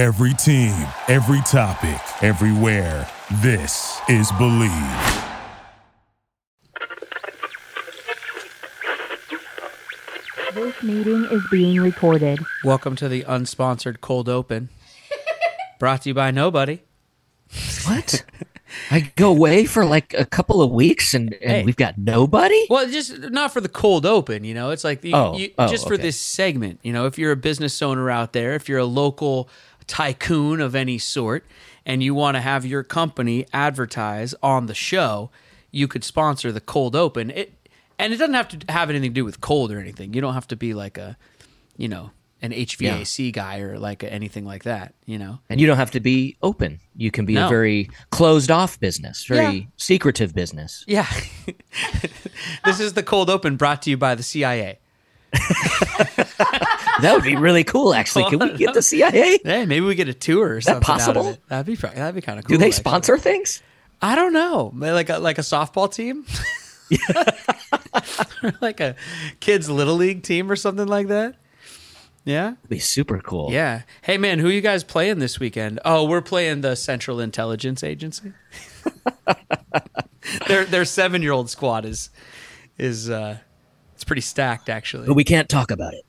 Every team, every topic, everywhere. This is Bleav. This meeting is being recorded. Welcome to the unsponsored cold open. Brought to you by nobody. What? I go away for like a couple of weeks and, and Hey. we've got nobody? Well, just not for the cold open, you know. It's like you, Oh, you, oh, just for this segment, you know. If you're a business owner out there, if you're a local tycoon of any sort, and you want to have your company advertise on the show, you could sponsor the cold open. It and it doesn't have to have anything to do with cold or anything. You don't have to be like a, you know, an HVAC guy or like anything like that. You know. And you don't have to be open. You can be No. a very closed off business, very Yeah. secretive business. Yeah. this is the cold open brought to you by the CIA. That would be really cool, actually. Can we get the CIA? Hey, maybe we get a tour or something. possible? Out of it. That'd be that'd be kind of cool. Do they actually. sponsor things? I don't know, like a like a softball team, like a kids little league team or something like that. Yeah, That'd be super cool. yeah. Hey man, who you guys playing this weekend? Oh, we're playing the Central Intelligence Agency. their their seven year old squad is is uh, it's pretty stacked actually. But we can't talk about it.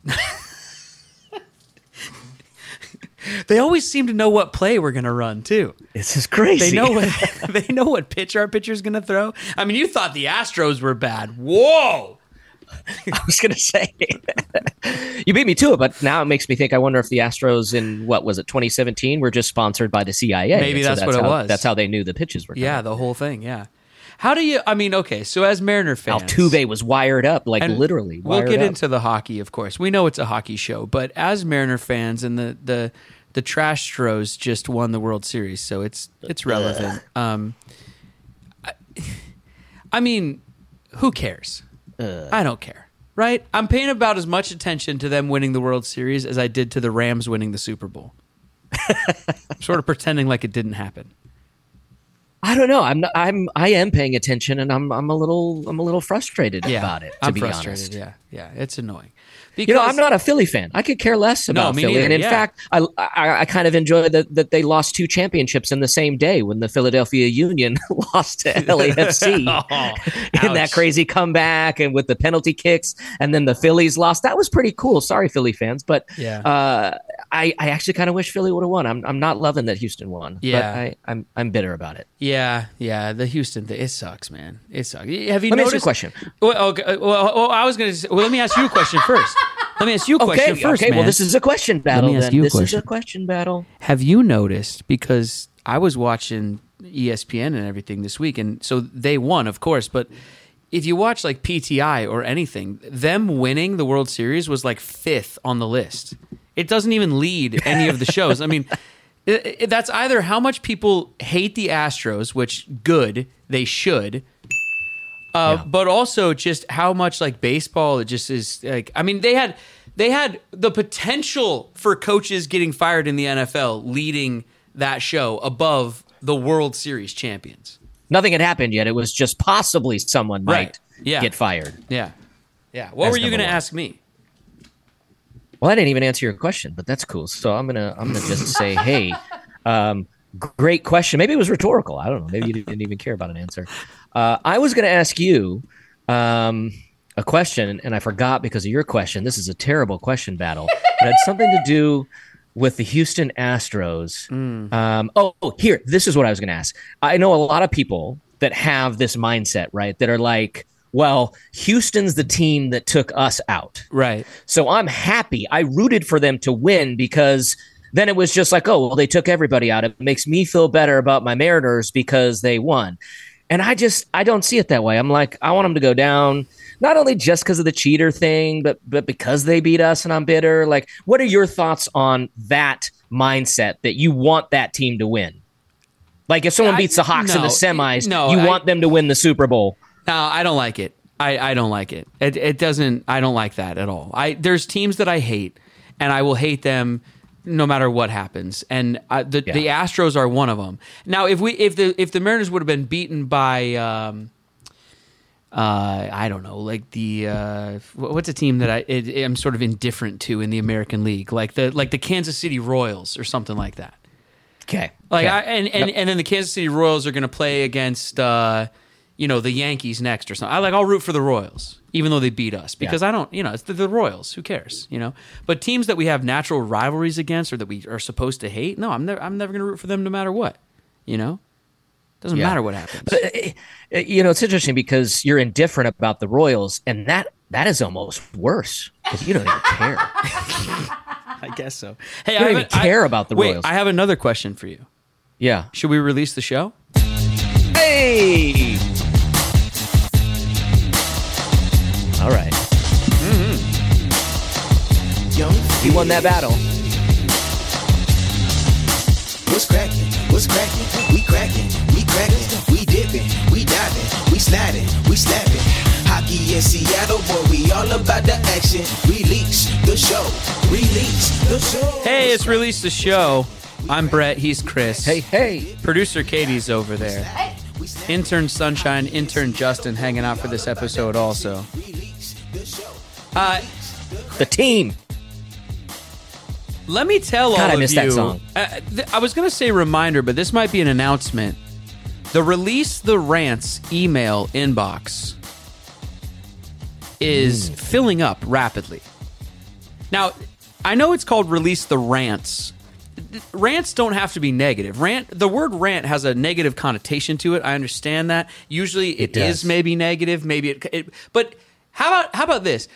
They always seem to know what play we're gonna run too. This is crazy. They know what they know what pitch our pitcher's gonna throw. I mean, you thought the Astros were bad. Whoa! I was going to say. you beat me to it, but now it makes me think I wonder if the Astros in, what was it, 2017 were just sponsored by the CIA. Maybe And that's what it was. That's how they knew the pitches were coming. Yeah, the whole thing. Yeah. How do you? I mean, okay. So as Mariner fans, Altuve was wired up, like and literally. We'll get up. into the hockey, of course. We know it's a hockey show, but as Mariner fans and the the the Trash Stros just won the World Series, so it's it's relevant. Um, I, I mean, who cares? I don't care, right? I'm paying about as much attention to them winning the World Series as I did to the Rams winning the Super Bowl. sort of pretending like it didn't happen. I don't know. I'm not, I'm I am paying attention, and I'm I'm a little I'm a little frustrated Yeah, about it. To I'm be frustrated. honest, Yeah, yeah, it's annoying. you know, Because- I'm not a Philly fan. I could care less about me Philly, neither, and in yeah. fact, I, I I kind of enjoy that that they lost two championships in the same day when the Philadelphia Union lost to LAFC Oh, in that crazy comeback and with the penalty kicks, and then the Phillies lost. That was pretty cool. Sorry, Philly fans, but Yeah. uh, I I actually kind of wish Philly would have won. I'm I'm not loving that Houston won. Yeah. but I, I'm I'm bitter about it. Yeah, yeah, the Houston thing. It sucks, man. It sucks. Have you Let me ask noticed? you a question. Well, okay, uh, well, well, I was gonna. Say, well, let me ask you a question first. Let me ask you a question Okay, first, okay. man. Well, this is a question battle. me ask then. you a this is a question battle. Have you noticed? Because I was watching ESPN and everything this week, and so they won, of course. But if you watch like PTI or anything, them winning the World Series was like fifth on the list. It doesn't even lead any of the shows. I mean, i i that's either how much people hate the Astros, which good they should, uh, but also just how much like baseball it just is like. I mean, they had they had the potential for coaches getting fired in the NFL leading that show above the World Series champions. Nothing had happened yet. It was just possibly someone might Yeah. get fired. Yeah, yeah. What were you going to ask me? Well, I didn't even answer your question, but that's cool. So I'm gonna I'm gonna just say, hey, um, great question. Maybe it was rhetorical. I don't know. Maybe you didn't even care about an answer. Uh, I was gonna ask you um, a question, and I forgot because of your question. This is a terrible question battle. It had something to do with the Houston Astros. Um, oh, oh, here, this is what I was gonna ask. I know a lot of people that have this mindset, right? That are like, well, Houston's the team that took us out. Right. So I'm happy. I rooted for them to win because then it was just like, oh, well, they took everybody out. It makes me feel better about my Mariners because they won. And I just I don't see it that way. I'm like, I want them to go down, not only just because of the cheater thing, but but because they beat us and I'm bitter. Like, what are your thoughts on that mindset that you want that team to win? Like if someone beats the Hawks in no, the semis, no, you I- want them to win the Super Bowl. No, I don't like it. I, I don't like it. it. It doesn't. I don't like that at all. I there's teams that I hate, and I will hate them no matter what happens. And I, the the Astros are one of them. Now, if we if the if the Mariners would have been beaten by um, uh, I don't know, like the uh, what's a team that I it, I'm sort of indifferent to in the American League, like the like the Kansas City Royals or something like that. Okay. Like okay. I, and and, and then the Kansas City Royals are going to play against uh, you know the Yankees next or something. I like I'll root for the Royals even though they beat us because I don't you know it's the, the Royals. Who cares? You know. But teams that we have natural rivalries against or that we are supposed to hate, no, I'm never I'm never going to root for them no matter what. You know. Doesn't Yeah. matter what happens. But, uh, uh, you know, it's interesting because you're indifferent about the Royals, and that that is almost worse because you don't even care. I guess so. Hey, I don't even a- I- care about the wait, Royals. I have another question for you. Yeah. Should we release the show? Hey. He won that battle. What's cracking? What's cracking? We cracking, we cracking, we dipping, we diving, we sliding, we slapping. Hockey in Seattle, boy, we all about the action. Release the show, release the show. Hey, it's release the show. I'm Brett. He's Chris. Hey, hey. Producer Katie's over there. Intern Sunshine, intern Justin hanging out for this episode also. Uh, The team. Let me tell God, all I of missed you. that song. Uh, th- I was going to say reminder, but this might be an announcement. The release the rants email inbox is Hmm. filling up rapidly. Now, I know it's called release the rants. Rants don't have to be negative. Rant the word rant has a negative connotation to it. I understand that. Usually it does. is maybe negative, maybe it, it but how about how about this?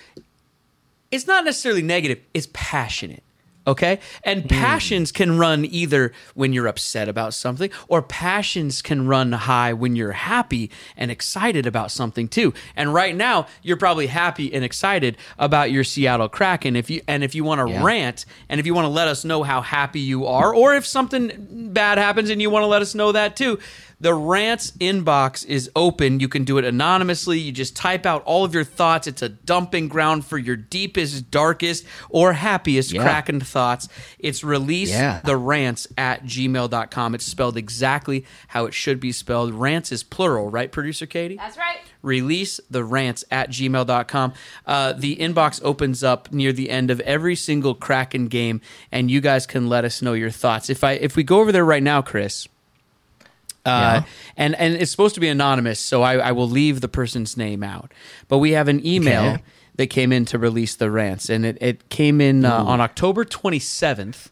it's not necessarily negative, it's passionate. Okay? And hmm. passions can run either when you're upset about something, or passions can run high when you're happy and excited about something too. And right now, you're probably happy and excited about your Seattle Kraken. If you and if you want to Yeah. rant, and if you want to let us know how happy you are, or if something bad happens and you want to let us know that too, the rants inbox is open. You can do it anonymously. You just type out all of your thoughts. It's a dumping ground for your deepest, darkest, or happiest Yeah. Kraken thoughts. It's release Yeah. the rants at gmail.com. It's spelled exactly how it should be spelled. Rants is plural, right, producer Katie? That's right. release the rants at gmail.com. Uh, the inbox opens up near the end of every single Kraken game, and you guys can let us know your thoughts. If I if we go over there right now, Chris. Uh, and and it's supposed to be anonymous, so I, I will leave the person's name out. But we have an email Okay. that came in to release the rants, and it, it came in uh, on October twenty seventh.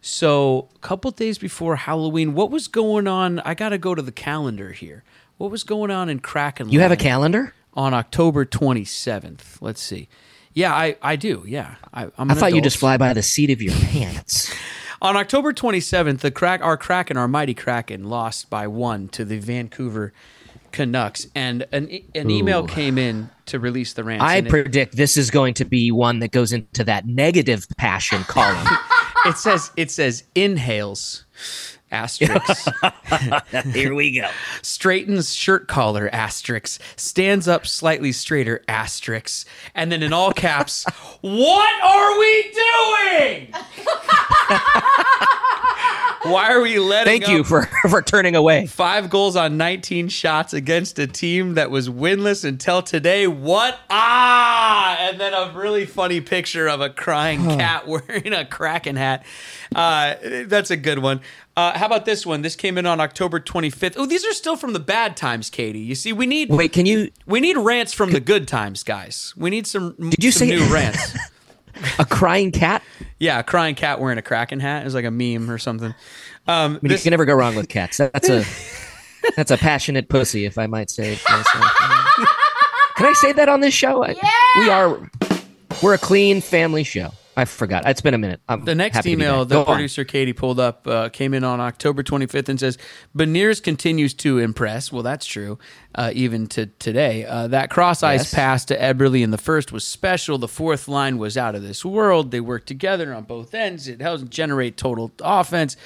So a couple days before Halloween, what was going on? I got to go to the calendar here. What was going on in Kraken? You have a calendar? on October 27th. Let's see. Yeah, I, I do. Yeah. I, I'm I thought you just fly by the seat of your pants. On October 27th, the crack our Kraken, our mighty Kraken, lost by one to the Vancouver Canucks, and an e- an email Ooh. came in to release the rants. I predict this is going to be one that goes into that negative passion column. it says it says inhales asterisk. Here we go. straightens shirt collar asterisk. Stands up slightly straighter asterisk. And then in all caps what are we doing why are we letting Thank you for for turning away. five goals on 19 shots against a team that was winless until today? What? Ah! And then a really funny picture of a crying cat wearing a kraken hat. Uh, that's a good one. Uh, how about this one? This came in on october 25th oh these are still from the bad times katie. You see we need Wait, can you we need rants from the good times guys. We need some Did you some say- new rants a crying cat? yeah a crying cat wearing a kraken hat is like a meme or something um, I mean, this- you can never go wrong with cats. That's a that's a passionate pussy, if I might say. it myself. Can I say that on this show? I- We are we're a clean family show. I forgot. It's been a minute. I'm The next happy to be email that Go on. producer Katie pulled up uh, came in on October 25th and says, Beniers continues to impress. Well, that's true, uh, even to today. Uh, that cross ice Yes. pass to Eberle in the first was special. The fourth line was out of this world. They worked together on both ends. It helps generate total offense.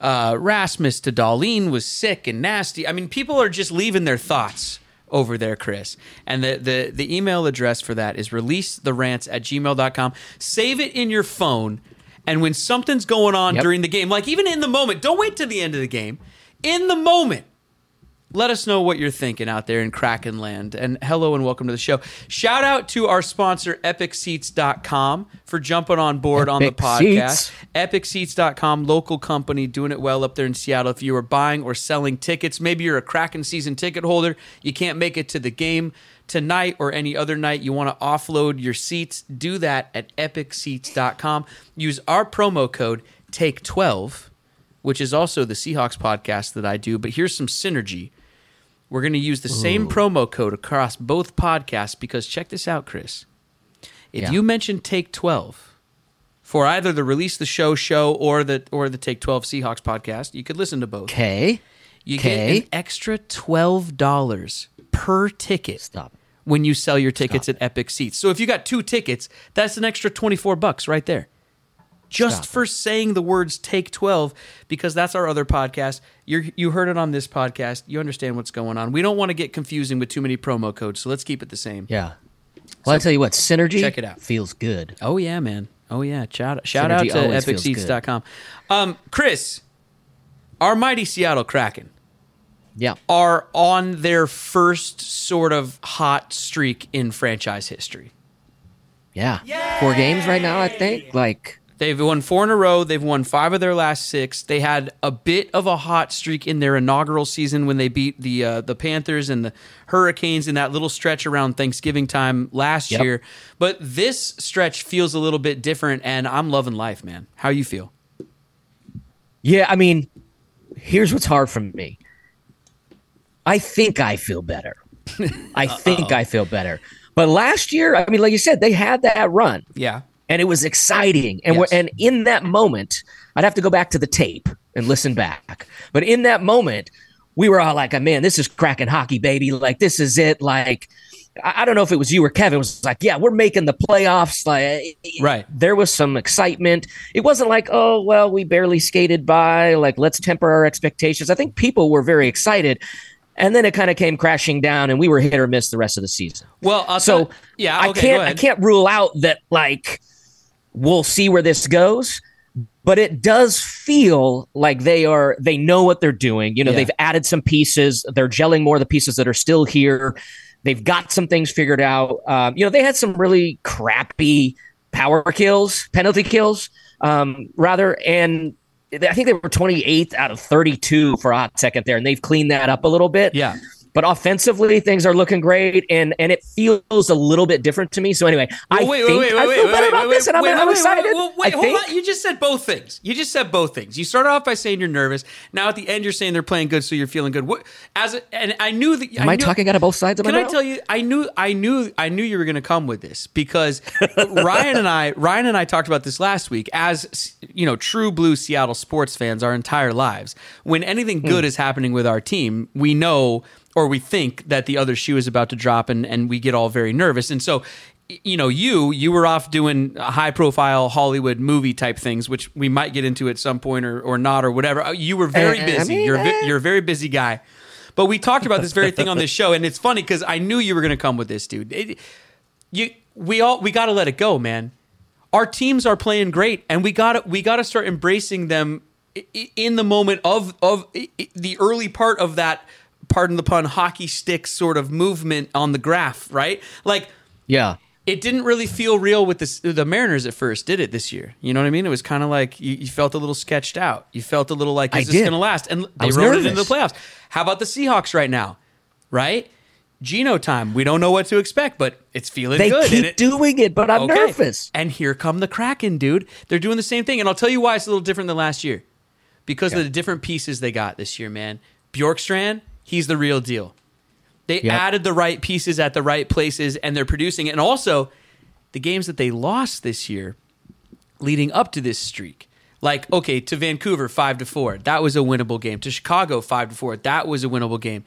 Uh, Rasmus to Darlene was sick and nasty. I mean, people are just leaving their thoughts over there, Chris. And the, the, the email address for that is release the rants at gmail.com. Save it in your phone. And when something's going on Yep. during the game, like even in the moment, don't wait to the end of the game. In the moment, let us know what you're thinking out there in Kraken land. And hello and welcome to the show. Shout out to our sponsor, EpicSeats.com, for jumping on board on the podcast. Seats. EpicSeats.com, local company doing it well up there in Seattle. If you are buying or selling tickets, maybe you're a Kraken season ticket holder, you can't make it to the game tonight or any other night, you want to offload your seats, do that at EpicSeats.com. Use our promo code TAKE12, which is also the Seahawks podcast that I do, but here's some synergy. We're going to use the same promo code across both podcasts because check this out, Chris. If Yeah. you mention Take 12 for either the Release the Show show or the or the Take 12 Seahawks podcast, you could listen to both. Okay. You Okay. get an extra $12 per ticket Stop. when you sell your tickets at Epic Seats. So if you got two tickets, that's an extra 24 bucks right there. Just Stop for saying the words take 12 because that's our other podcast. You you heard it on this podcast. You understand what's going on. We don't want to get confusing with too many promo codes, so let's keep it the same. Yeah. Well, I tell you what, synergy Check it out. feels good. Oh yeah, man. Oh yeah. Shout shout out to epicseats.com. Um Chris, our mighty Seattle Kraken Yeah. are on their first sort of hot streak in franchise history. Yeah. Four games right now, I think. Like, They've won four in a row. They've won five of their last six. They had a bit of a hot streak in their inaugural season when they beat the uh, the Panthers and the Hurricanes in that little stretch around Thanksgiving time last Yep. year. But this stretch feels a little bit different, and I'm loving life, man. How you feel? yeah, I mean, here's what's hard for me. I think I feel better. I think I feel better. But last year, I mean, like you said, they had that run. Yeah. And it was exciting. And we're, Yes. and in that moment, I'd have to go back to the tape and listen back. But in that moment, we were all like, "Man, this is cracking hockey, baby! Like this is it!" Like I, don't know if it was you or Kevin was like, "Yeah, we're making the playoffs!" Like Right. there was some excitement. It wasn't like, "Oh, well, we barely skated by." Like let's temper our expectations. I think people were very excited. And then it kind of came crashing down, and we were hit or miss the rest of the season. Well, I'll So yeah, I can't I can't rule out that like we'll see where this goes, but it does feel like they are they know what they're doing. You know, Yeah. they've added some pieces. They're gelling more of the pieces that are still here. They've got some things figured out. Um, you know, they had some really crappy power kills, penalty kills, um, rather, and I think they were 28th out of 32 for a hot second there, and they've cleaned that up a little bit. Yeah. But offensively, things are looking great, and and it feels a little bit different to me. So anyway, I wait, think wait, wait, I feel better about this, and I'm, wait, I'm wait, excited. Wait, hold on. You just said both things. You just said both things. You started off by saying you're nervous. Now at the end, you're saying they're playing good, so you're feeling good. What, as a, and I knew that. Am I, knew, talking out of both sides of my Can I tell you? I knew, I knew, I knew you were going to come with this because Ryan and I, Ryan and I talked about this last week. As you know, true blue Seattle sports fans, our entire lives, when anything good hmm. is happening with our team, we know or we think that the other shoe is about to drop, and and we get all very nervous. And so, you know, you you were off doing high profile Hollywood movie type things, which we might get into at some point or or not or whatever. Uh, You were very Uh, I busy. mean, you're a eh. you're a very busy guy. But we talked about this very thing on this show, and it's funny because I knew you were going to come with this, dude. It, you, we all, we got to let it go, man. Our teams are playing great, and we got to, we got to start embracing them in the moment of of the early part of that, pardon the pun, hockey stick sort of movement on the graph, right? Like Yeah. it didn't really feel real with the the Mariners at first, did it? This year, you know what I mean? It was kind of like you, you felt a little sketched out. You felt a little like, I is this going to last? And they rode it into the playoffs. How about the Seahawks right now? Right? Geno time. We don't know what to expect, but it's feeling They good. keep it- doing it, but I'm Okay. nervous. And here come the Kraken, dude. They're doing the same thing. And I'll tell you why it's a little different than last year. Because of the different pieces they got this year, man. Bjorkstrand, he's the real deal. They Yep. added the right pieces at the right places and they're producing it. And also, the games that they lost this year leading up to this streak. Like, okay, to Vancouver, five to four. That was a winnable game. To Chicago, five to four. That was a winnable game.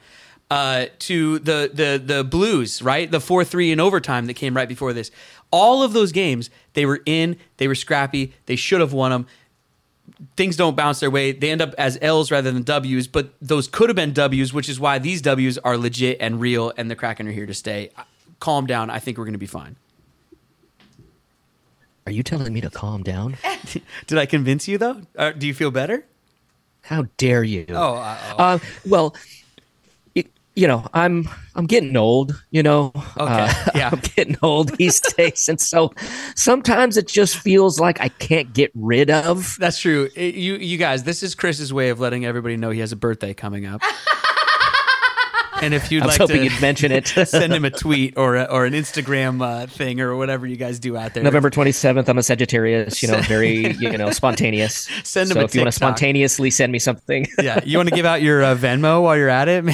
Uh, to the the the Blues, right? The four three in overtime that came right before this. All of those games, they were in. They were scrappy. They should have won them. Things don't bounce their way. They end up as L's rather than W's, but those could have been W's, which is why these W's are legit and real, and the Kraken are here to stay. Calm down. I think we're going to be fine. Are you telling me to calm down? Did I convince you though? Uh, do you feel better? How dare you? Oh, uh, Uh, well, you know, I'm I'm getting old. You know, Okay, yeah. I'm getting old these days, and so sometimes it just feels like I can't get rid of. That's true. It- you you guys, this is Chris's way of letting everybody know he has a birthday coming up. and if you'd I was like hoping to you'd mention it. send him a tweet or a, or an Instagram uh, thing or whatever you guys do out there. November 27th, I'm a Sagittarius, you know, very, you know, spontaneous. Send him so a if you want to spontaneously send me something. yeah, you want to give out your uh, Venmo while you're at it?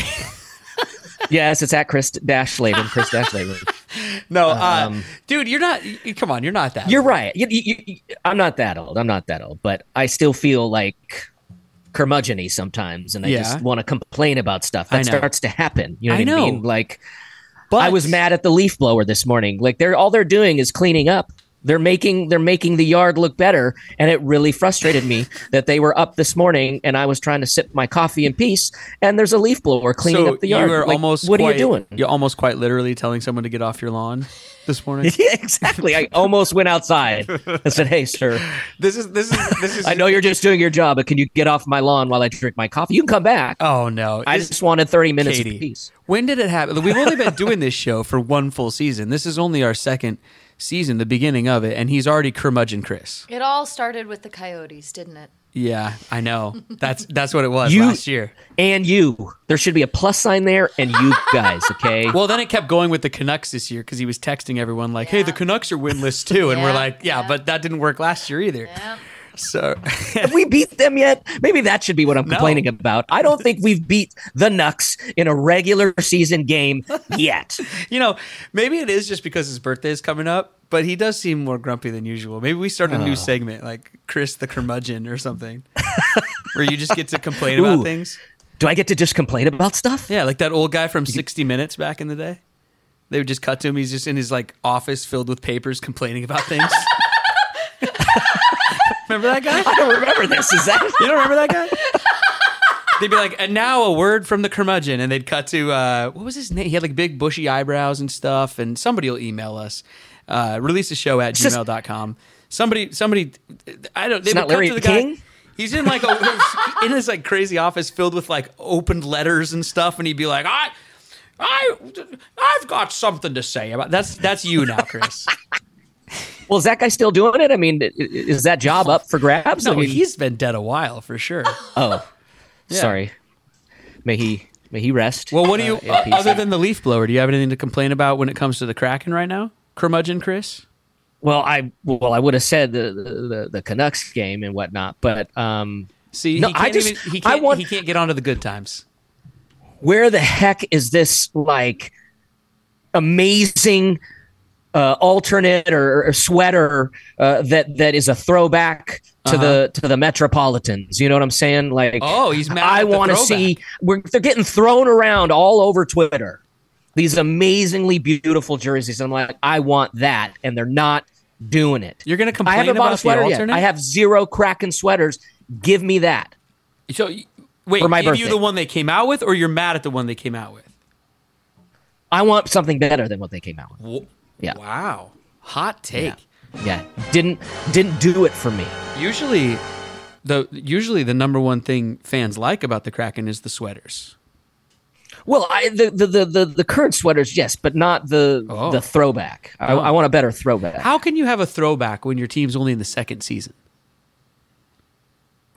Yes, it's at Chris Dash Slavin, Chris Dash Slavin. no, uh, Um, dude, you're not. Come on, you're not that. You're right. You, you, you, I'm not that old. I'm not that old, but I still feel like curmudgeon sometimes, and I Yeah. just want to complain about stuff that starts to happen. You know I what I, know. mean? Like but I was mad at the leaf blower this morning. Like they're all they're doing is cleaning up. They're making they're making the yard look better, and it really frustrated me that they were up this morning and I was trying to sip my coffee in peace, and there's a leaf blower cleaning so up the yard. You were Like, almost. what are you doing? You're almost quite literally telling someone to get off your lawn this morning. yeah, exactly. I almost went outside. I said, "Hey, sir, this is this is this is. I know you're just doing your job, but can you get off my lawn while I drink my coffee? You can come back. Oh no! I This- just wanted 30 minutes Katie. of peace. When did it happen? We've only been doing this show for one full season. This is only our second season, the beginning of it, and he's already curmudgeon Chris. It all started with the Coyotes, didn't it? Yeah, I know. That's that's what it was You- last year. And you. There should be a plus sign there, and you guys, okay? Well, then it kept going with the Canucks this year because he was texting everyone like, "Hey, the Canucks are winless too," and we're like, "Yeah, yeah. but that didn't work last year either." So Have we beat them yet? Maybe that should be what I'm No. complaining about. I don't think we've beat the Nucks in a regular season game yet. you know, maybe it is just because his birthday is coming up, but he does seem more grumpy than usual. Maybe we start a Oh. new segment like Chris the curmudgeon or something, where you just get to complain about things. Do I get to just complain about stuff? Yeah, like that old guy from 60 Minutes back in the day. They would just cut to him. He's just in his like office filled with papers complaining about things. Remember that guy? I don't remember this. Is that? You don't remember that guy? They'd be like, and now a word from the curmudgeon, and they'd cut to uh, what was his name? He had like big bushy eyebrows and stuff. And somebody will email us, uh, release a show at just- gmail.com. Somebody, somebody, I don't. They would not cut Larry to the guy. King? He's in like a, in his like crazy office filled with like opened letters and stuff, and he'd be like, I, I, I've got something to say about that's that's you now, Chris. Well, is that guy still doing it? I mean, i- i- is that job up for grabs? No, I mean, he's been dead a while for sure. oh, sorry. May he may he rest. Well, what do you uh, in uh, peace. other than the leaf blower? Do you have anything to complain about when it comes to the Kraken right now, curmudgeon Chris? Well, I well I would have said the, the the the Canucks game and whatnot, but um, See, No, he I can't just- even, he I can't want- he can't get onto the good times. where the heck is this like amazing uh, alternate or, or sweater uh, that that is a throwback to the to the Metropolitans? You know what I'm saying? Like, Uh-huh. Oh, he's mad I want to see. We're, they're getting thrown around all over Twitter. These amazingly beautiful jerseys. I'm like, I want that, and they're not doing it. You're going to I complain haven't bought about a sweater yet. I have zero Kraken sweaters. Give me that. So wait, For my give you the one they came out with, or you're mad at the one they came out with? I want something better than what they came out with. Yeah. Wow. Hot take. Yeah, didn't didn't do it for me. Usually, the usually the number one thing fans like about the Kraken is the sweaters. Well, I the the the, the, current sweaters, yes, but not the Oh. the throwback. I, Oh. I want a better throwback How can you have a throwback when your team's only in the second season?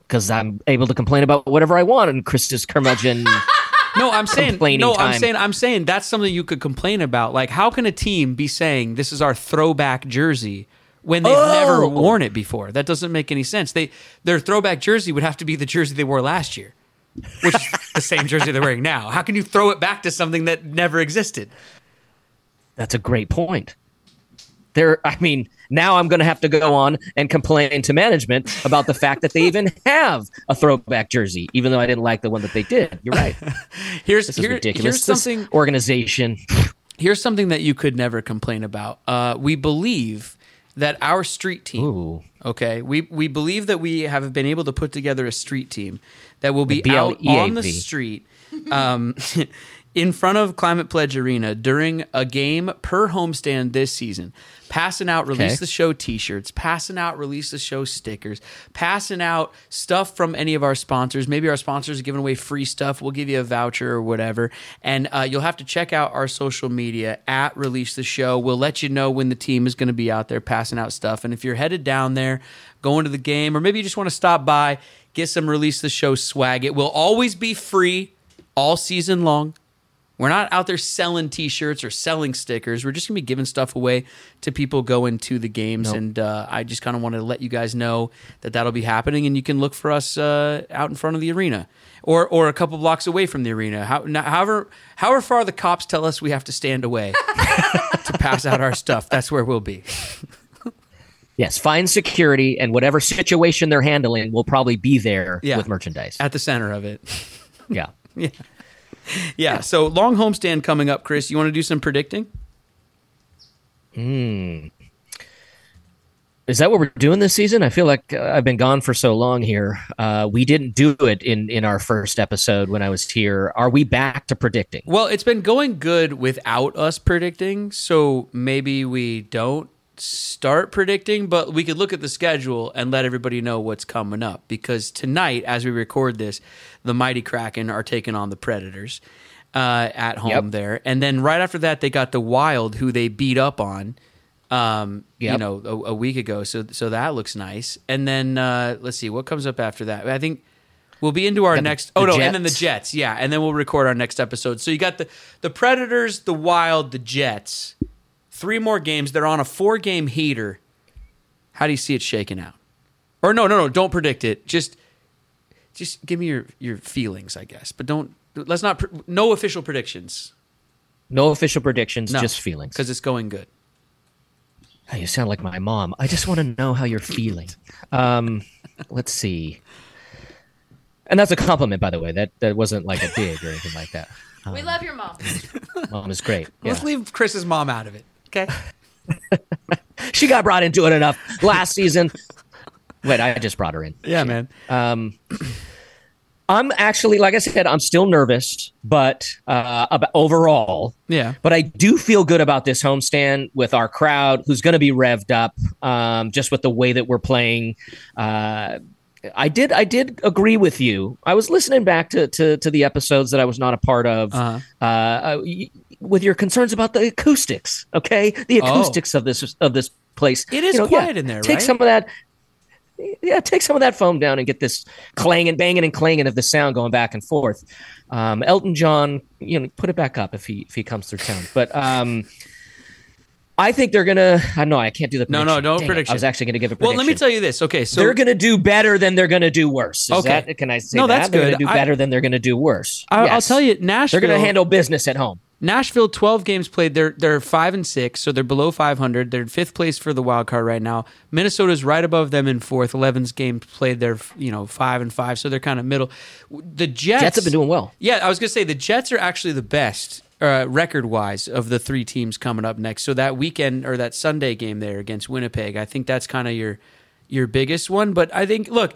because I'm able to complain about whatever I want. And Chris's curmudgeon. No, I'm saying no. I'm saying I'm saying that's something you could complain about. Like, how can a team be saying this is our throwback jersey when they've never Oh. worn it before? That doesn't make any sense. They their throwback jersey would have to be the jersey they wore last year, which is the same jersey they're wearing now. How can you throw it back to something that never existed? That's a great point. There, I mean, now I'm going to have to go on and complain to management about the fact that they even have a throwback jersey, even though I didn't like the one that they did. You're right. Here's This is here- ridiculous. here's This something organization. here's something that you could never complain about. Uh, we believe that our street team. Ooh. Okay, we we believe that we have been able to put together a street team that will be out on the street, um, in front of Climate Pledge Arena during a game per homestand this season, passing out release Okay. the show t-shirts, passing out release the show stickers, passing out stuff from any of our sponsors. Maybe our sponsors are giving away free stuff. We'll give you a voucher or whatever. And uh, you'll have to check out our social media at release the show. We'll let you know when the team is going to be out there passing out stuff. And if you're headed down there, going to the game, or maybe you just want to stop by, get some release the show swag. It will always be free all season long. We're not out there selling T-shirts or selling stickers. We're just gonna be giving stuff away to people going to the games, and uh, I just kind of wanted to let you guys know that that'll be happening, and you can look for us uh, out in front of the arena, or or a couple blocks away from the arena. How, now, however, however far the cops tell us we have to stand away to pass out our stuff, that's where we'll be. Yes, find security and whatever situation they're handling will probably be there Yeah. with merchandise. At the center of it. yeah. Yeah. Yeah. So long homestand coming up, Chris. You want to do some predicting? Hmm. Is that what we're doing this season? I feel like uh, I've been gone for so long here. Uh, we didn't do it in in our first episode when I was here. Are we back to predicting? Well, it's been going good without us predicting, so maybe we don't start predicting, but we could look at the schedule and let everybody know what's coming up. Because tonight, as we record this, the Mighty Kraken are taking on the Predators uh, at home Yep. there, and then right after that, they got the Wild, who they beat up on. Um, you know, a, a week ago, so so that looks nice. And then uh, let's see what comes up after that. I think we'll be into our the- next. the oh no, and then the Jets. Jets, yeah, and then we'll record our next episode. So you got the the Predators, the Wild, the Jets. Three more games. They're on a four game heater. How do you see it shaking out? Or no, no, no. Don't predict it. Just just give me your your feelings, I guess. But don't. Let's not. Pre- no official predictions. No official predictions, No, just feelings. because it's going good. Oh, you sound like my mom. I just want to know how you're feeling. Um, let's see. And that's a compliment, by the way. That that wasn't like a dig or anything like that. We love your mom. Mom is great. Yeah. Let's leave Chris's mom out of it. Okay. She got brought into it enough last season. Wait, I just brought her in. Yeah, man. Um, I'm actually, like I said, I'm still nervous, but uh, about overall, Yeah. but I do feel good about this homestand with our crowd, who's going to be revved up, um, just with the way that we're playing. Uh, I did, I did agree with you. I was listening back to to, to the episodes that I was not a part of, Uh-huh. uh, uh, y- with your concerns about the acoustics. Okay, the Oh. acoustics of this of this place. It is You know, quiet in there, Take right? some of that. Yeah, take some of that foam down and get this clanging, banging, and clanging of the sound going back and forth. Um, Elton John, you know, put it back up if he if he comes through town. But um, I think they're gonna. I know I can't do the No, prediction. no, don't Dang it, prediction. I was actually gonna give a prediction. Well, let me tell you this. Okay, so they're gonna do better than they're gonna do worse. Is Okay. that, can I say No, that? that's They're good. gonna do I- better than they're gonna do worse. I, I'll Yes. tell you, Nashville. they're gonna handle business at home. Nashville, twelve games played. They're they're five and six, so they're below five hundred. They're in fifth place for the wild card right now. Minnesota's right above them in fourth. Eleven's games played. They're you know five and five, so they're kind of middle. The Jets, Jets have been doing well. Yeah, I was gonna say the Jets are actually the best uh, record wise of the three teams coming up next. So that weekend or that Sunday game there against Winnipeg, I think that's kind of your your biggest one. But I think look,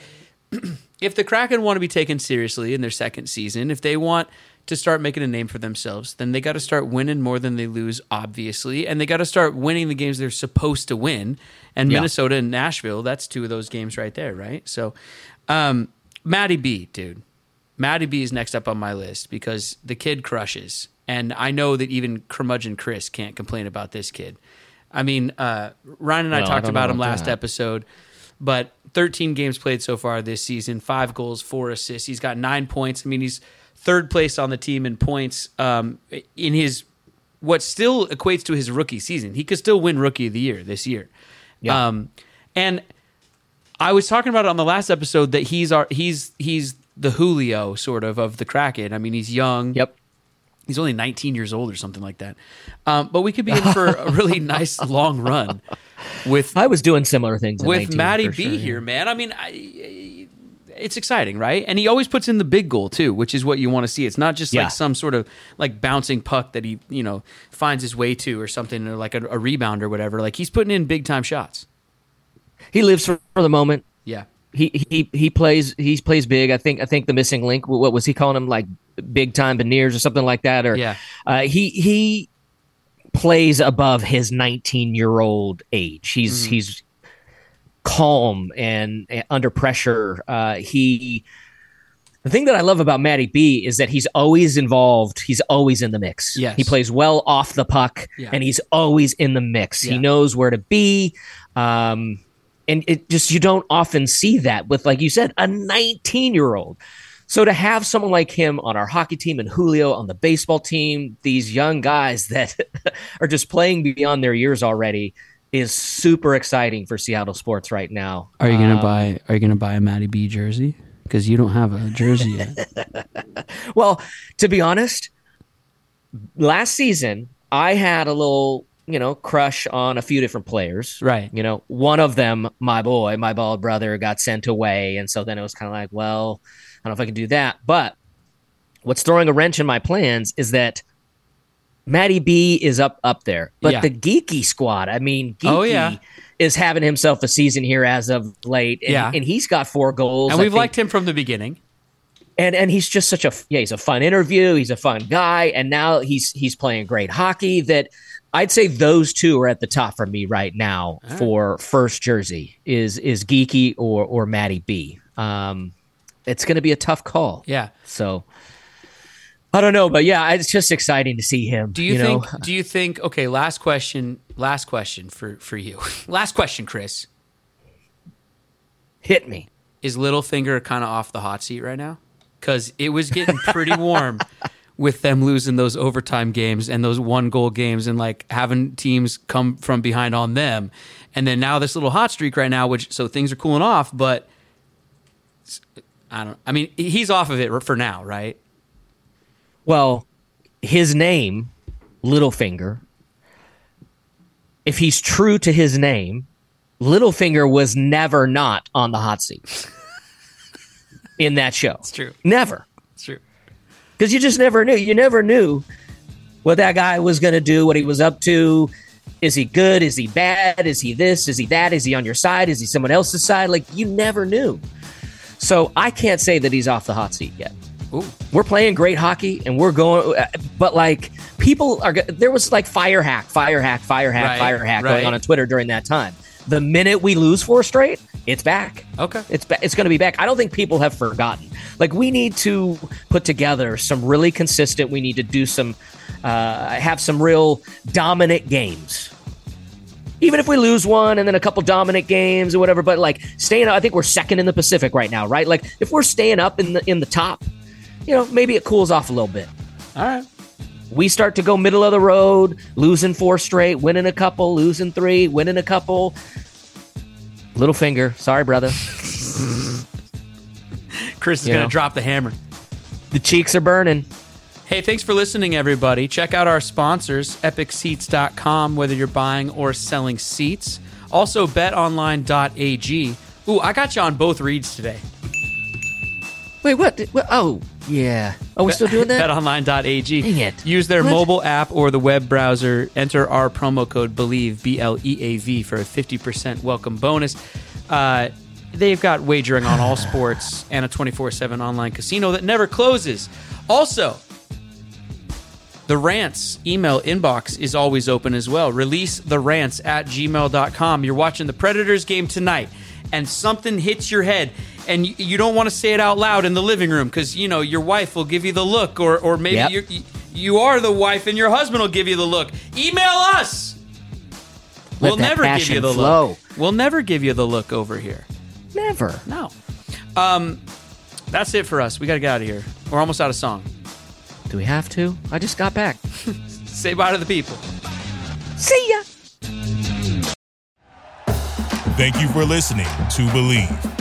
if the Kraken want to be taken seriously in their second season, if they want to start making a name for themselves, then they got to start winning more than they lose, obviously, and they got to start winning the games they're supposed to win. And Yeah. Minnesota and Nashville, that's two of those games right there, right? So, um, Matty B, dude, Matty B is next up on my list because the kid crushes, and I know that even curmudgeon Chris can't complain about this kid. I mean, uh, Ryan and I I talked don't about him last that. episode, but 13 games played so far this season, five goals, four assists. He's got nine points. I mean, he's third place on the team in points um, in his what still equates to his rookie season. He could still win Rookie of the Year this year. Yeah. Um, and I was talking about it on the last episode that he's our he's he's the Julio sort of of the Kraken. I mean, he's young. Yep. He's only 19 years old or something like that. Um, but we could be in for a really nice long run with I was doing similar things with 19, Matty B sure, yeah. here, man. I mean, I, it's exciting, right? And he always puts in the big goal too, which is what you want to see. It's not just Yeah. like some sort of like bouncing puck that he you know finds his way to or something, or like a, a rebound or whatever. Like he's putting in big time shots. He lives for, for the moment. Yeah. he he he plays he plays big. I think I think the missing link. What was he calling him like big time veneers or something like that? Or Yeah. uh, he he plays above his 19 year old age. He's he's calm and, and under pressure. Uh, he the thing that I love about Matty B is that he's always involved. He's always in the mix. Yes. He plays well off the puck Yeah. and he's always in the mix. Yeah. He knows where to be. Um, and it just, you don't often see that with, like you said, a 19 year old. So to have someone like him on our hockey team and Julio on the baseball team, these young guys that are just playing beyond their years already is super exciting for Seattle sports right now. Are you gonna Um, buy? Are you gonna buy a Matty B jersey? Because you don't have a jersey yet. Well, to be honest, last season I had a little, you know, crush on a few different players. Right. You know, one of them, my boy, my bald brother, got sent away, and so then it was kind of like, well, I don't know if I can do that. But what's throwing a wrench in my plans is that Matty B is up up there, but Yeah. the Geekie squad. I mean, Geekie Oh, yeah. is having himself a season here as of late, and, Yeah. and he's got four goals. and I we've think liked him from the beginning. and and he's just such a yeah he's a fun interview he's a fun guy and now he's he's playing great hockey that i'd say those two are at the top for me right now for first jersey is is Geekie or or matty b um it's going to be a tough call Yeah. so i don't know but yeah it's just exciting to see him Do you, know? think? Do you think? Okay. Last question. Last question for for you. last question, Chris. hit me Is Littlefinger kind of off the hot seat right now? Because it was getting pretty warm with them losing those overtime games and those one goal games and like having teams come from behind on them. And then now this little hot streak right now, which so things are cooling off, but I don't, I mean, he's off of it for now, right? Well, his name, Littlefinger, if he's true to his name, Littlefinger was never not on the hot seat in that show. It's true. Never. It's true. Because you just never knew. You never knew what that guy was going to do, what he was up to. Is he good? Is he bad? Is he this? Is he that? Is he on your side? Is he someone else's side? Like, you never knew. So I can't say that he's off the hot seat yet Ooh. we're playing great hockey and we're going but like people are there was like fire hack fire hack fire hack Right, fire hack right. going on on twitter during that time the minute we lose four straight it's back Okay. it's ba- it's going to be back i don't think people have forgotten like we need to put together some really consistent we need to do some uh, have some real dominant games even if we lose one and then a couple dominant games or whatever, but like staying up, I think we're second in the Pacific right now, right? Like if we're staying up in the in the top, you know, maybe it cools off a little bit. All right. We start to go middle of the road, losing four straight, winning a couple, losing three, winning a couple. Little finger, sorry, brother. Chris is going to drop the hammer. The cheeks are burning. Hey, thanks for listening, everybody. Check out our sponsors, epicseats.com, whether you're buying or selling seats. Also, betonline.ag. Ooh, I got you on both reads today. Wait, what? what? Oh, yeah. Oh, we're still doing that? betonline.ag. Dang it. Use their What? mobile app or the web browser. Enter our promo code BLEAV, B L E A V, for a 50% welcome bonus. Uh, they've got wagering on all sports and a 24 7 online casino that never closes. Also, the rants email inbox is always open as well. Release the rants at gmail.com. You're watching the Predators game tonight and something hits your head and you, you don't want to say it out loud in the living room because, you know, your wife will give you the look or, or maybe Yep. you're, you you are the wife and your husband will give you the look. Email us. Let we'll never give you the flow. look. We'll never give you the look over here. Never. No. Um, that's it for us. We got to get out of here. We're almost out of song. Do we have to? I just got back. Say bye to the people. See ya. Thank you for listening to Bleav.